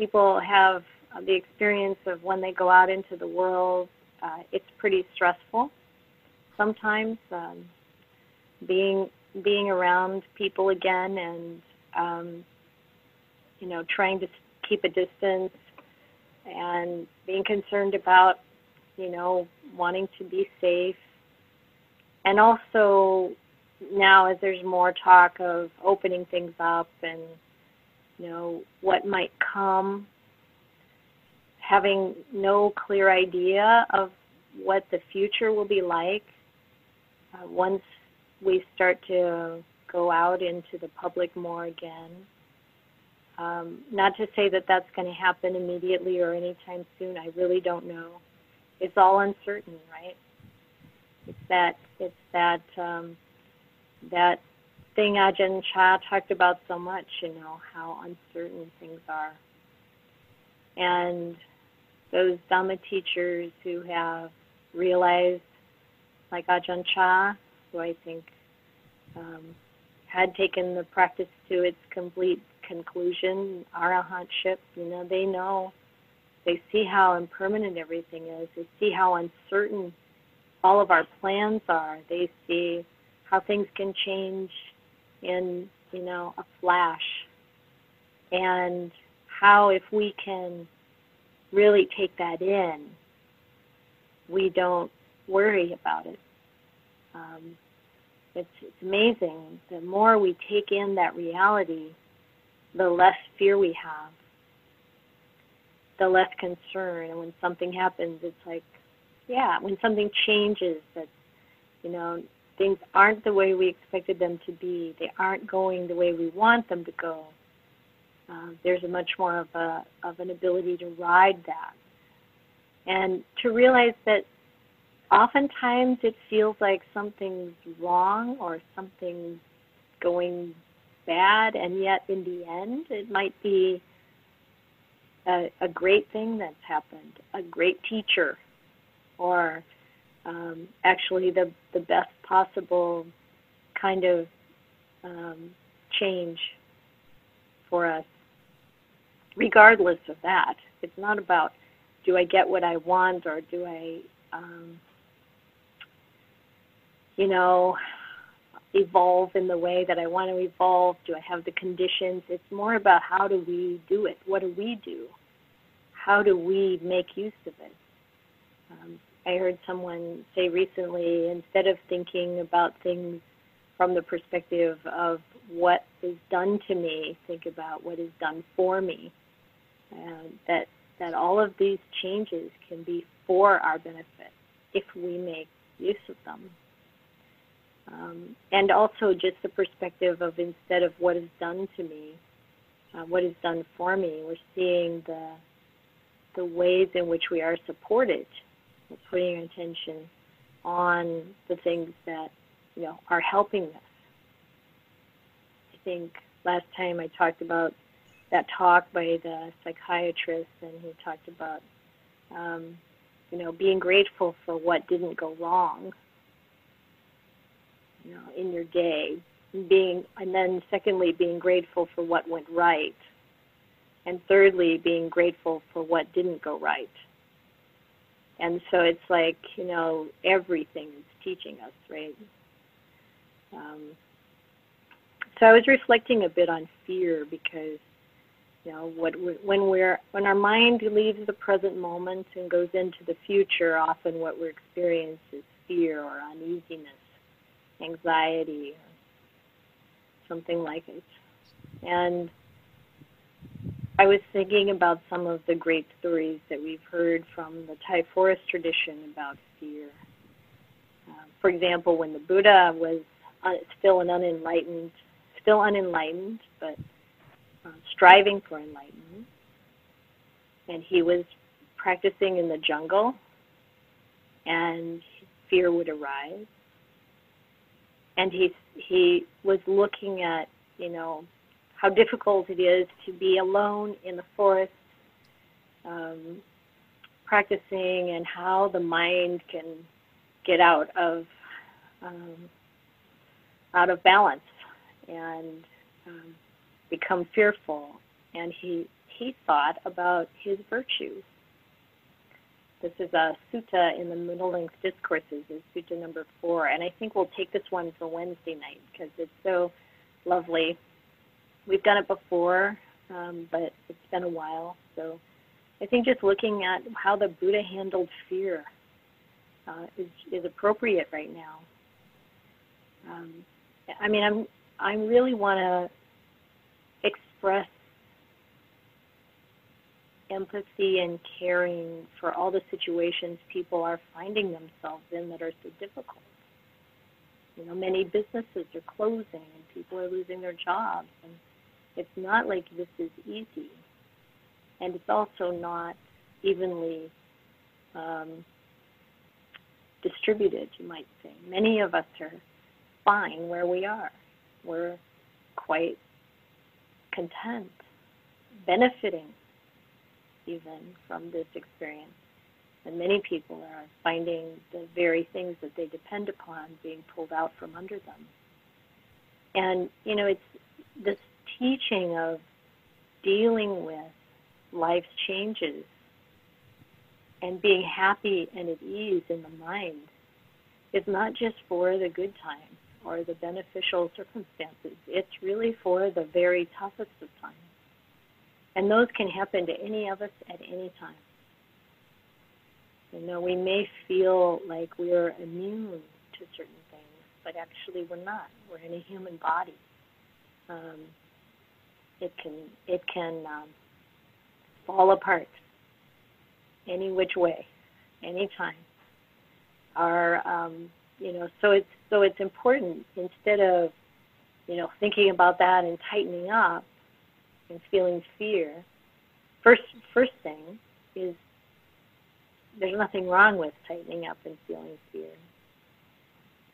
people have the experience of when they go out into the world, uh, it's pretty stressful. Sometimes um, being being around people again and um, you know trying to keep a distance and being concerned about you know wanting to be safe and also now as there's more talk of opening things up and you know what might come having no clear idea of what the future will be like uh, once we start to go out into the public more again. Um, not to say that that's going to happen immediately or anytime soon. I really don't know. It's all uncertain, right? It's that it's that um, that thing Ajahn Chah talked about so much. You know how uncertain things are, and those Dhamma teachers who have realized, like Ajahn Chah, who I think um, had taken the practice to its complete conclusion, arahantship, you know, they know, they see how impermanent everything is. They see how uncertain all of our plans are. They see how things can change in, you know, a flash. And how if we can really take that in, we don't worry about it. Um, it's, it's amazing. The more we take in that reality, the less fear we have, the less concern. And when something happens, it's like, yeah, when something changes, that you know things aren't the way we expected them to be. They aren't going the way we want them to go. Uh, there's a much more of a of an ability to ride that, and to realize that oftentimes it feels like something's wrong or something's going bad, and yet in the end, it might be a, a great thing that's happened, a great teacher, or um, actually the the best possible kind of um, change for us. Regardless of that, it's not about do I get what I want or do I um, you know, evolve in the way that I want to evolve? Do I have the conditions? It's more about how do we do it? What do we do? How do we make use of it? Um, I heard someone say recently instead of thinking about things from the perspective of what is done to me, think about what is done for me. And that that all of these changes can be for our benefit if we make use of them. Um, and also just the perspective of instead of what is done to me, uh, what is done for me, we're seeing the the ways in which we are supported. Putting attention on the things that you know are helping us. I think last time I talked about that talk by the psychiatrist, and he talked about um, you know being grateful for what didn't go wrong you know, in your day, being, and then secondly, being grateful for what went right, and thirdly, being grateful for what didn't go right. And so it's like, you know, everything is teaching us, right? Um, so I was reflecting a bit on fear because, you know, what when we're when our mind leaves the present moment and goes into the future, often what we're experiencing is fear or uneasiness anxiety or something like it. And I was thinking about some of the great stories that we've heard from the Thai forest tradition about fear. Uh, for example, when the Buddha was uh, still an unenlightened, still unenlightened, but uh, striving for enlightenment, and he was practicing in the jungle, and fear would arise, and he he was looking at you know how difficult it is to be alone in the forest um, practicing and how the mind can get out of um, out of balance and um, become fearful and he he thought about his virtues. This is a sutta in the Middle Length Discourses, is sutta number four, and I think we'll take this one for Wednesday night because it's so lovely. We've done it before, um, but it's been a while, so I think just looking at how the Buddha handled fear uh, is is appropriate right now. Um, I mean, I'm I really want to express empathy and caring for all the situations people are finding themselves in that are so difficult. You know, many businesses are closing and people are losing their jobs, and it's not like this is easy, and it's also not evenly um, distributed. You might say many of us are fine where we are. We're quite content, benefiting even from this experience. And many people are finding the very things that they depend upon being pulled out from under them. And, you know, it's this teaching of dealing with life's changes and being happy and at ease in the mind is not just for the good times or the beneficial circumstances. It's really for the very toughest of times. And those can happen to any of us at any time. You know, we may feel like we're immune to certain things, but actually we're not. We're in a human body. Um, it can it can um, fall apart any which way, anytime. Our um, you know, so it's so it's important instead of you know thinking about that and tightening up and feeling fear, first first thing is there's nothing wrong with tightening up and feeling fear.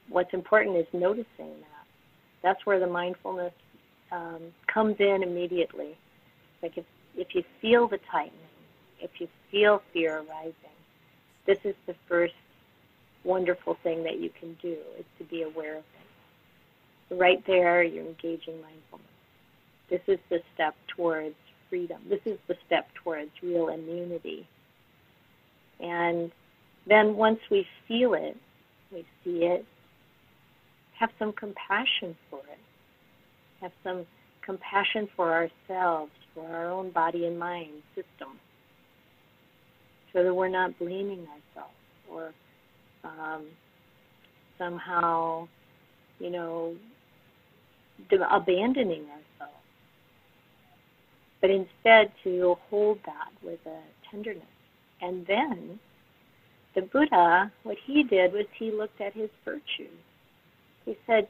What's important is noticing that. That's where the mindfulness um, comes in immediately. Like if if you feel the tightening, if you feel fear arising, this is the first wonderful thing that you can do is to be aware of it. Right there, you're engaging mindfulness. This is the step towards freedom. This is the step towards real immunity. And then once we feel it, we see it, have some compassion for it. Have some compassion for ourselves, for our own body and mind system, so that we're not blaming ourselves or um, somehow, you know, abandoning ourselves but instead to hold that with a tenderness. And then the Buddha, what he did was he looked at his virtues. He said,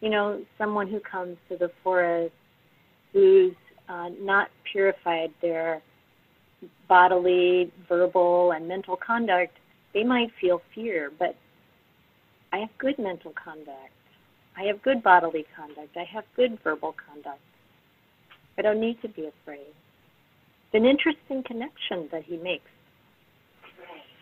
you know, someone who comes to the forest who's uh, not purified their bodily, verbal, and mental conduct, they might feel fear, but I have good mental conduct. I have good bodily conduct. I have good verbal conduct. I don't need to be afraid. It's an interesting connection that he makes.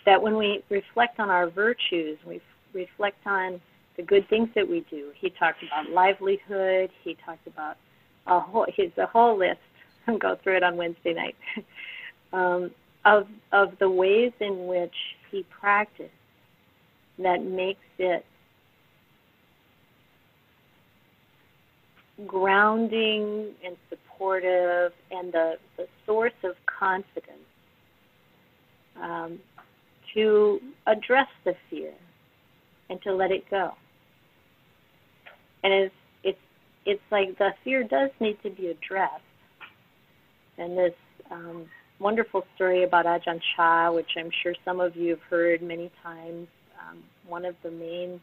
That when we reflect on our virtues, we reflect on the good things that we do. He talked about livelihood. He talked about a whole, his a whole list. I'll go through it on Wednesday night um, of of the ways in which he practiced that makes it grounding and supportive and the, the source of confidence um, to address the fear and to let it go. And it's, it's, it's like the fear does need to be addressed. And this um, wonderful story about Ajahn Chah, which I'm sure some of you have heard many times, um, one of the main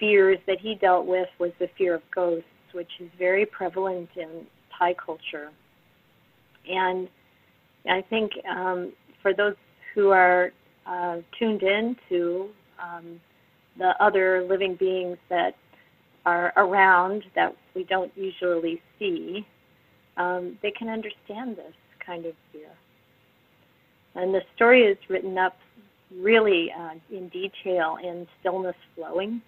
fears that he dealt with was the fear of ghosts which is very prevalent in Thai culture. And I think um, for those who are uh, tuned in to um, the other living beings that are around that we don't usually see, um, they can understand this kind of fear. And the story is written up really uh, in detail in Stillness Flowing,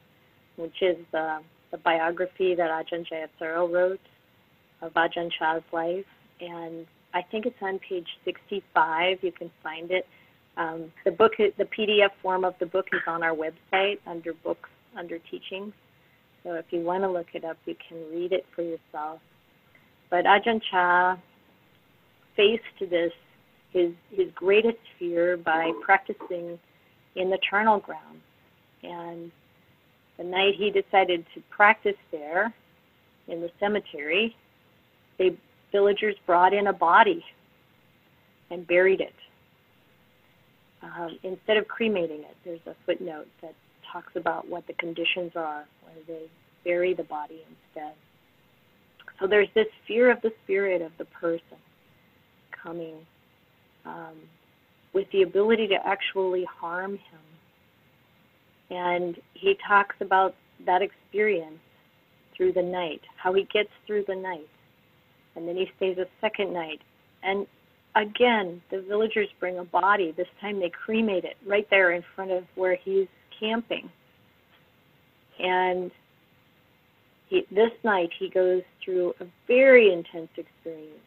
which is uh, the biography that Ajahn Jayasaro wrote of Ajahn Chah's life. And I think it's on page 65. You can find it. Um, the book, the PDF form of the book is on our website under books, under teachings. So if you want to look it up, you can read it for yourself. But Ajahn Chah faced this, his, his greatest fear, by practicing in the charnel ground. And the night he decided to practice there in the cemetery, the villagers brought in a body and buried it. Um, instead of cremating it, there's a footnote that talks about what the conditions are they bury the body instead. So there's this fear of the spirit of the person coming um, with the ability to actually harm him and he talks about that experience through the night, how he gets through the night. And then he stays a second night. And again, the villagers bring a body. This time they cremate it right there in front of where he's camping. And he, this night he goes through a very intense experience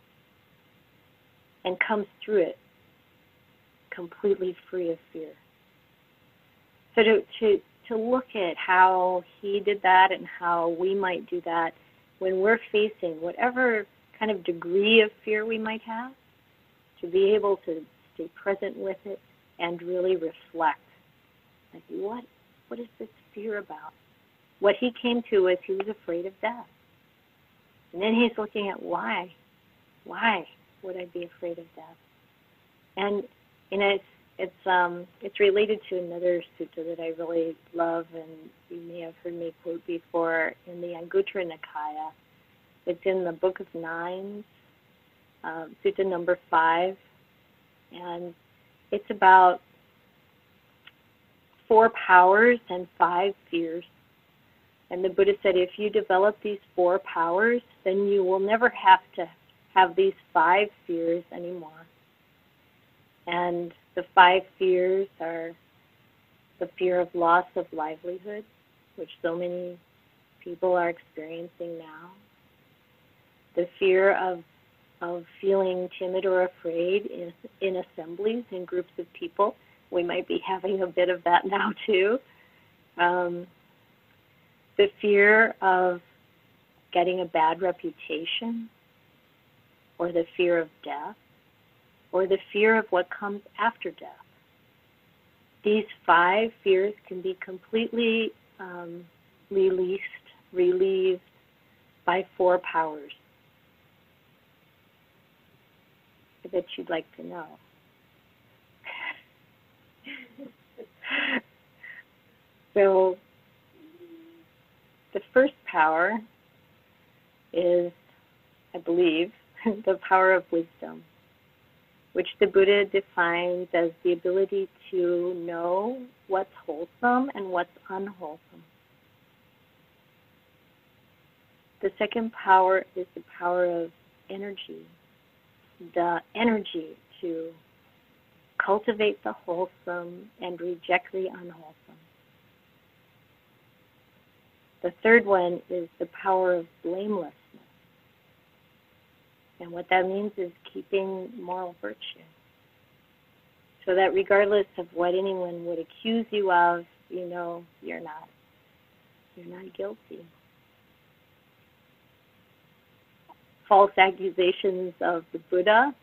and comes through it completely free of fear. So to, to, to look at how he did that and how we might do that when we're facing whatever kind of degree of fear we might have, to be able to stay present with it and really reflect. Like, what, what is this fear about? What he came to was he was afraid of death. And then he's looking at why. Why would I be afraid of death? And you know, it's it's um it's related to another sutta that I really love, and you may have heard me quote before in the Anguttara Nikaya. It's in the Book of Nines, um, sutta number five, and it's about four powers and five fears. And the Buddha said, if you develop these four powers, then you will never have to have these five fears anymore. And the five fears are the fear of loss of livelihood, which so many people are experiencing now. The fear of of feeling timid or afraid in, in assemblies, in groups of people. We might be having a bit of that now too. Um, the fear of getting a bad reputation, or the fear of death, or the fear of what comes after death. These five fears can be completely um, released, relieved by four powers. Bet you'd like to know. so, the first power is, I believe, the power of wisdom which the Buddha defines as the ability to know what's wholesome and what's unwholesome. The second power is the power of energy, the energy to cultivate the wholesome and reject the unwholesome. The third one is the power of blamelessness and what that means is keeping moral virtue. So that regardless of what anyone would accuse you of, you know you're not. You're not guilty. False accusations of the Buddha,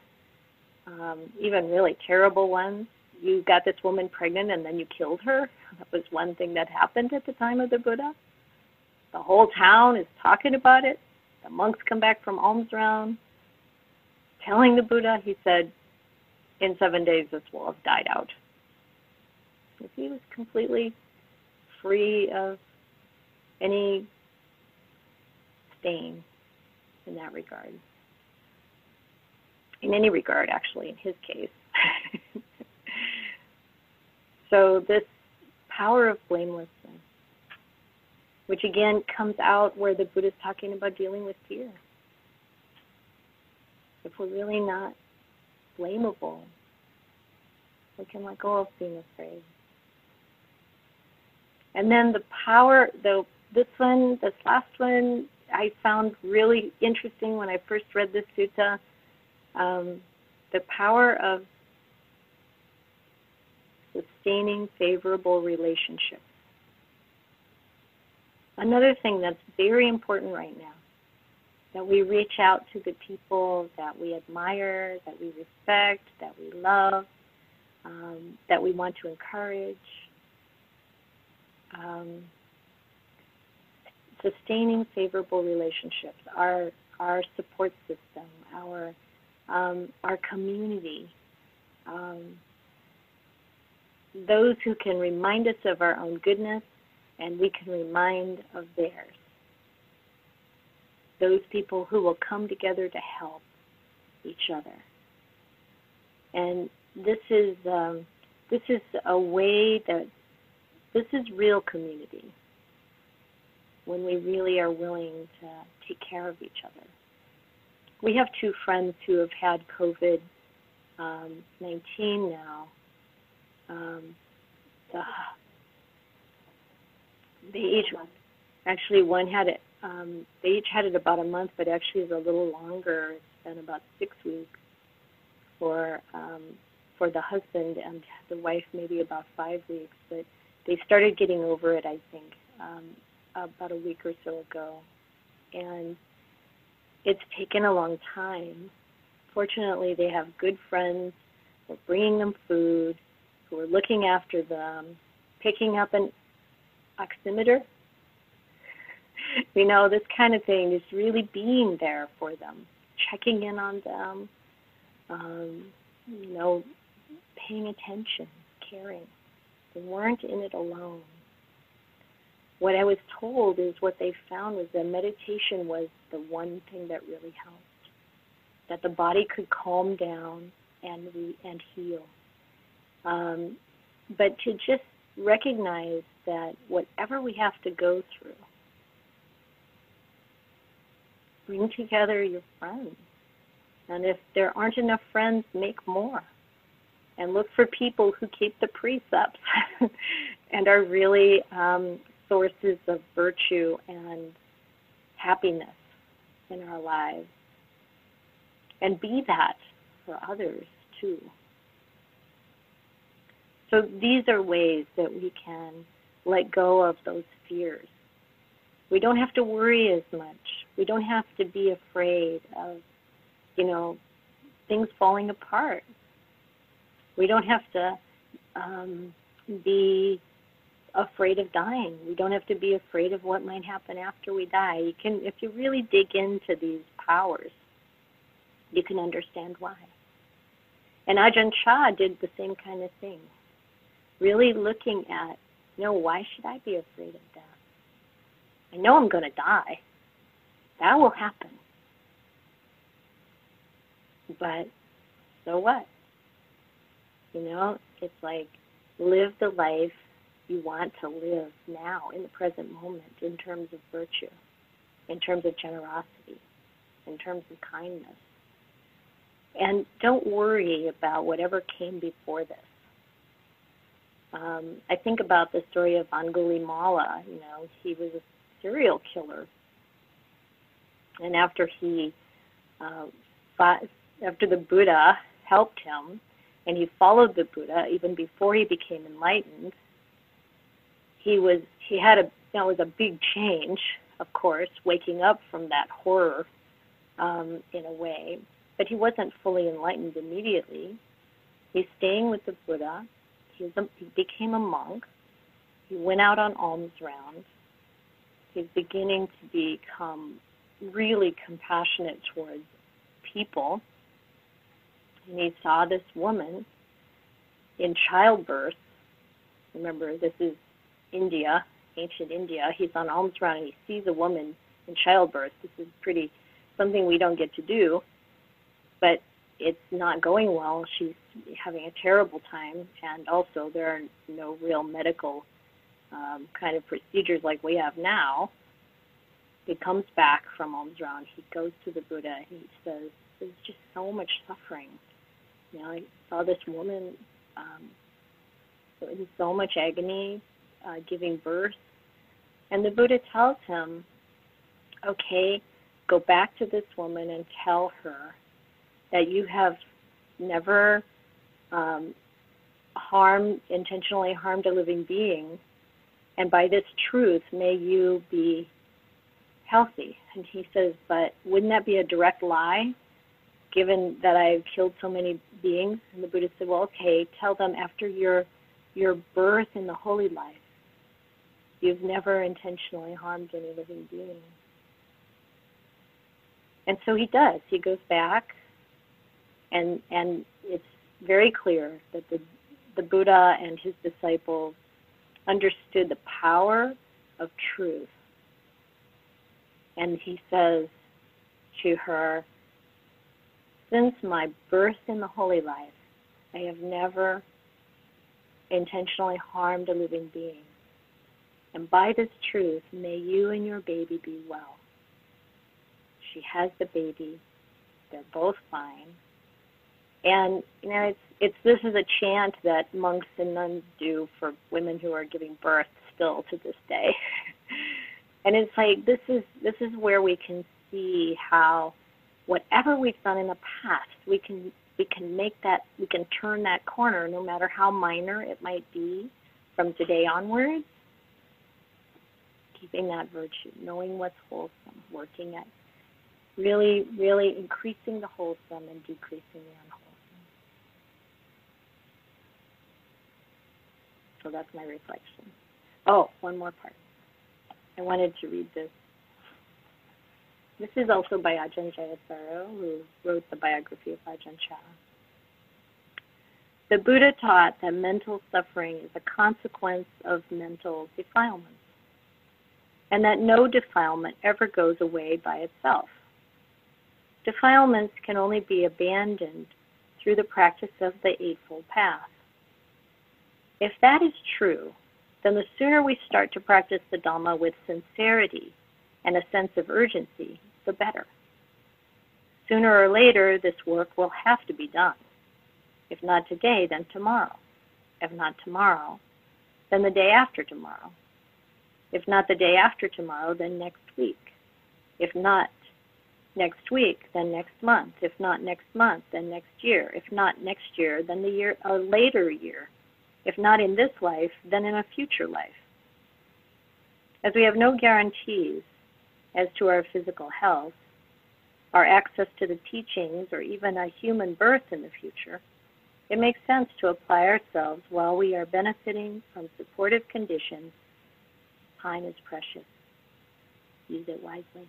um, even really terrible ones. You got this woman pregnant and then you killed her. That was one thing that happened at the time of the Buddha. The whole town is talking about it. The monks come back from alms round telling the Buddha, he said, in seven days this will have died out. If He was completely free of any stain in that regard. In any regard, actually, in his case. so, this power of blamelessness, which again comes out where the Buddha is talking about dealing with fear if we're really not blamable, we can let go of being afraid. And then the power, the this one, this last one, I found really interesting when I first read this sutta. Um, the power of sustaining favorable relationships. Another thing that's very important right now that we reach out to the people that we admire, that we respect, that we love, um, that we want to encourage. Um, sustaining favorable relationships, our our support system, our um, our community, um, those who can remind us of our own goodness, and we can remind of theirs. Those people who will come together to help each other. And this is um, this is a way that this is real community when we really are willing to take care of each other. We have two friends who have had COVID um, 19 now. Um, the, they each one actually one had it. Um, they each had it about a month, but actually it's a little longer. It's been about six weeks for um, for the husband and the wife, maybe about five weeks. But they started getting over it, I think, um, about a week or so ago, and it's taken a long time. Fortunately, they have good friends. who are bringing them food. Who are looking after them, picking up an oximeter. you know, this kind of thing is really being there for them, checking in on them. Um, you know, paying attention, caring. They weren't in it alone. What I was told is what they found was that meditation was the one thing that really helped. That the body could calm down and re- and heal. Um, but to just recognize that whatever we have to go through, bring together your friends. And if there aren't enough friends, make more and look for people who keep the precepts and are really um, sources of virtue and happiness in our lives. And be that for others too. So these are ways that we can let go of those fears. We don't have to worry as much. We don't have to be afraid of, you know, things falling apart we don't have to um, be afraid of dying. We don't have to be afraid of what might happen after we die. You can, if you really dig into these powers, you can understand why. And Ajahn Chah did the same kind of thing. Really looking at, you know, why should I be afraid of death? I know I'm going to die. That will happen. But so what? You know, it's like live the life you want to live now in the present moment in terms of virtue, in terms of generosity, in terms of kindness. And don't worry about whatever came before this. Um, I think about the story of Angulimala. You know, he was a serial killer, and after he, uh, fought, after the Buddha helped him, and he followed the Buddha even before he became enlightened. He was he had a that was a big change, of course, waking up from that horror um, in a way. But he wasn't fully enlightened immediately. He's staying with the Buddha. He's a, he became a monk. He went out on alms rounds. He's beginning to become really compassionate towards people and he saw this woman in childbirth. Remember, this is India, ancient India. He's on alms round and he sees a woman in childbirth. This is pretty something we don't get to do, but it's not going well. She's having a terrible time, and also there are no real medical um, kind of procedures like we have now. He comes back from alms round. He goes to the Buddha. He says, "There's just so much suffering you know, I saw this woman um, in so much agony, uh, giving birth, and the Buddha tells him, "Okay, go back to this woman and tell her that you have never um, harmed, intentionally harmed a living being. And by this truth, may you be healthy. And he says, but wouldn't that be a direct lie, given that I've killed so many beings? And the Buddha said, well, okay, tell them after your your birth in the holy life, you've never intentionally harmed any living being. And so he does. He goes back, and and it's very clear that the the Buddha and his disciples understood the power of truth. And he says to her, Since my birth in the holy life, I have never intentionally harmed a living being. And by this truth, may you and your baby be well. She has the baby. They're both fine. And you know, it's it's this is a chant that monks and nuns do for women who are giving birth still to this day. and it's like this is this is where we can see how whatever we've done in the past, we can we can make that we can turn that corner no matter how minor it might be from today onwards. Keeping that virtue, knowing what's wholesome, working at really, really increasing the wholesome and decreasing the unwholesome. So that's my reflection. Oh, one more part. I wanted to read this. This is also by Ajahn Jayasaro, who wrote the biography of Ajahn Chah. The Buddha taught that mental suffering is a consequence of mental defilements, and that no defilement ever goes away by itself. Defilements can only be abandoned through the practice of the Eightfold Path. If that is true, then the sooner we start to practice the Dhamma with sincerity and a sense of urgency, the better. Sooner or later, this work will have to be done. If not today, then tomorrow. If not tomorrow, then the day after tomorrow. If not the day after tomorrow, then next week. If not next week, then next month. If not next month, then next year. If not next year, then the year a later year. If not in this life, then in a future life. As we have no guarantees as to our physical health, our access to the teachings, or even a human birth in the future, it makes sense to apply ourselves while we are benefiting from supportive conditions. Time is precious. Use it wisely.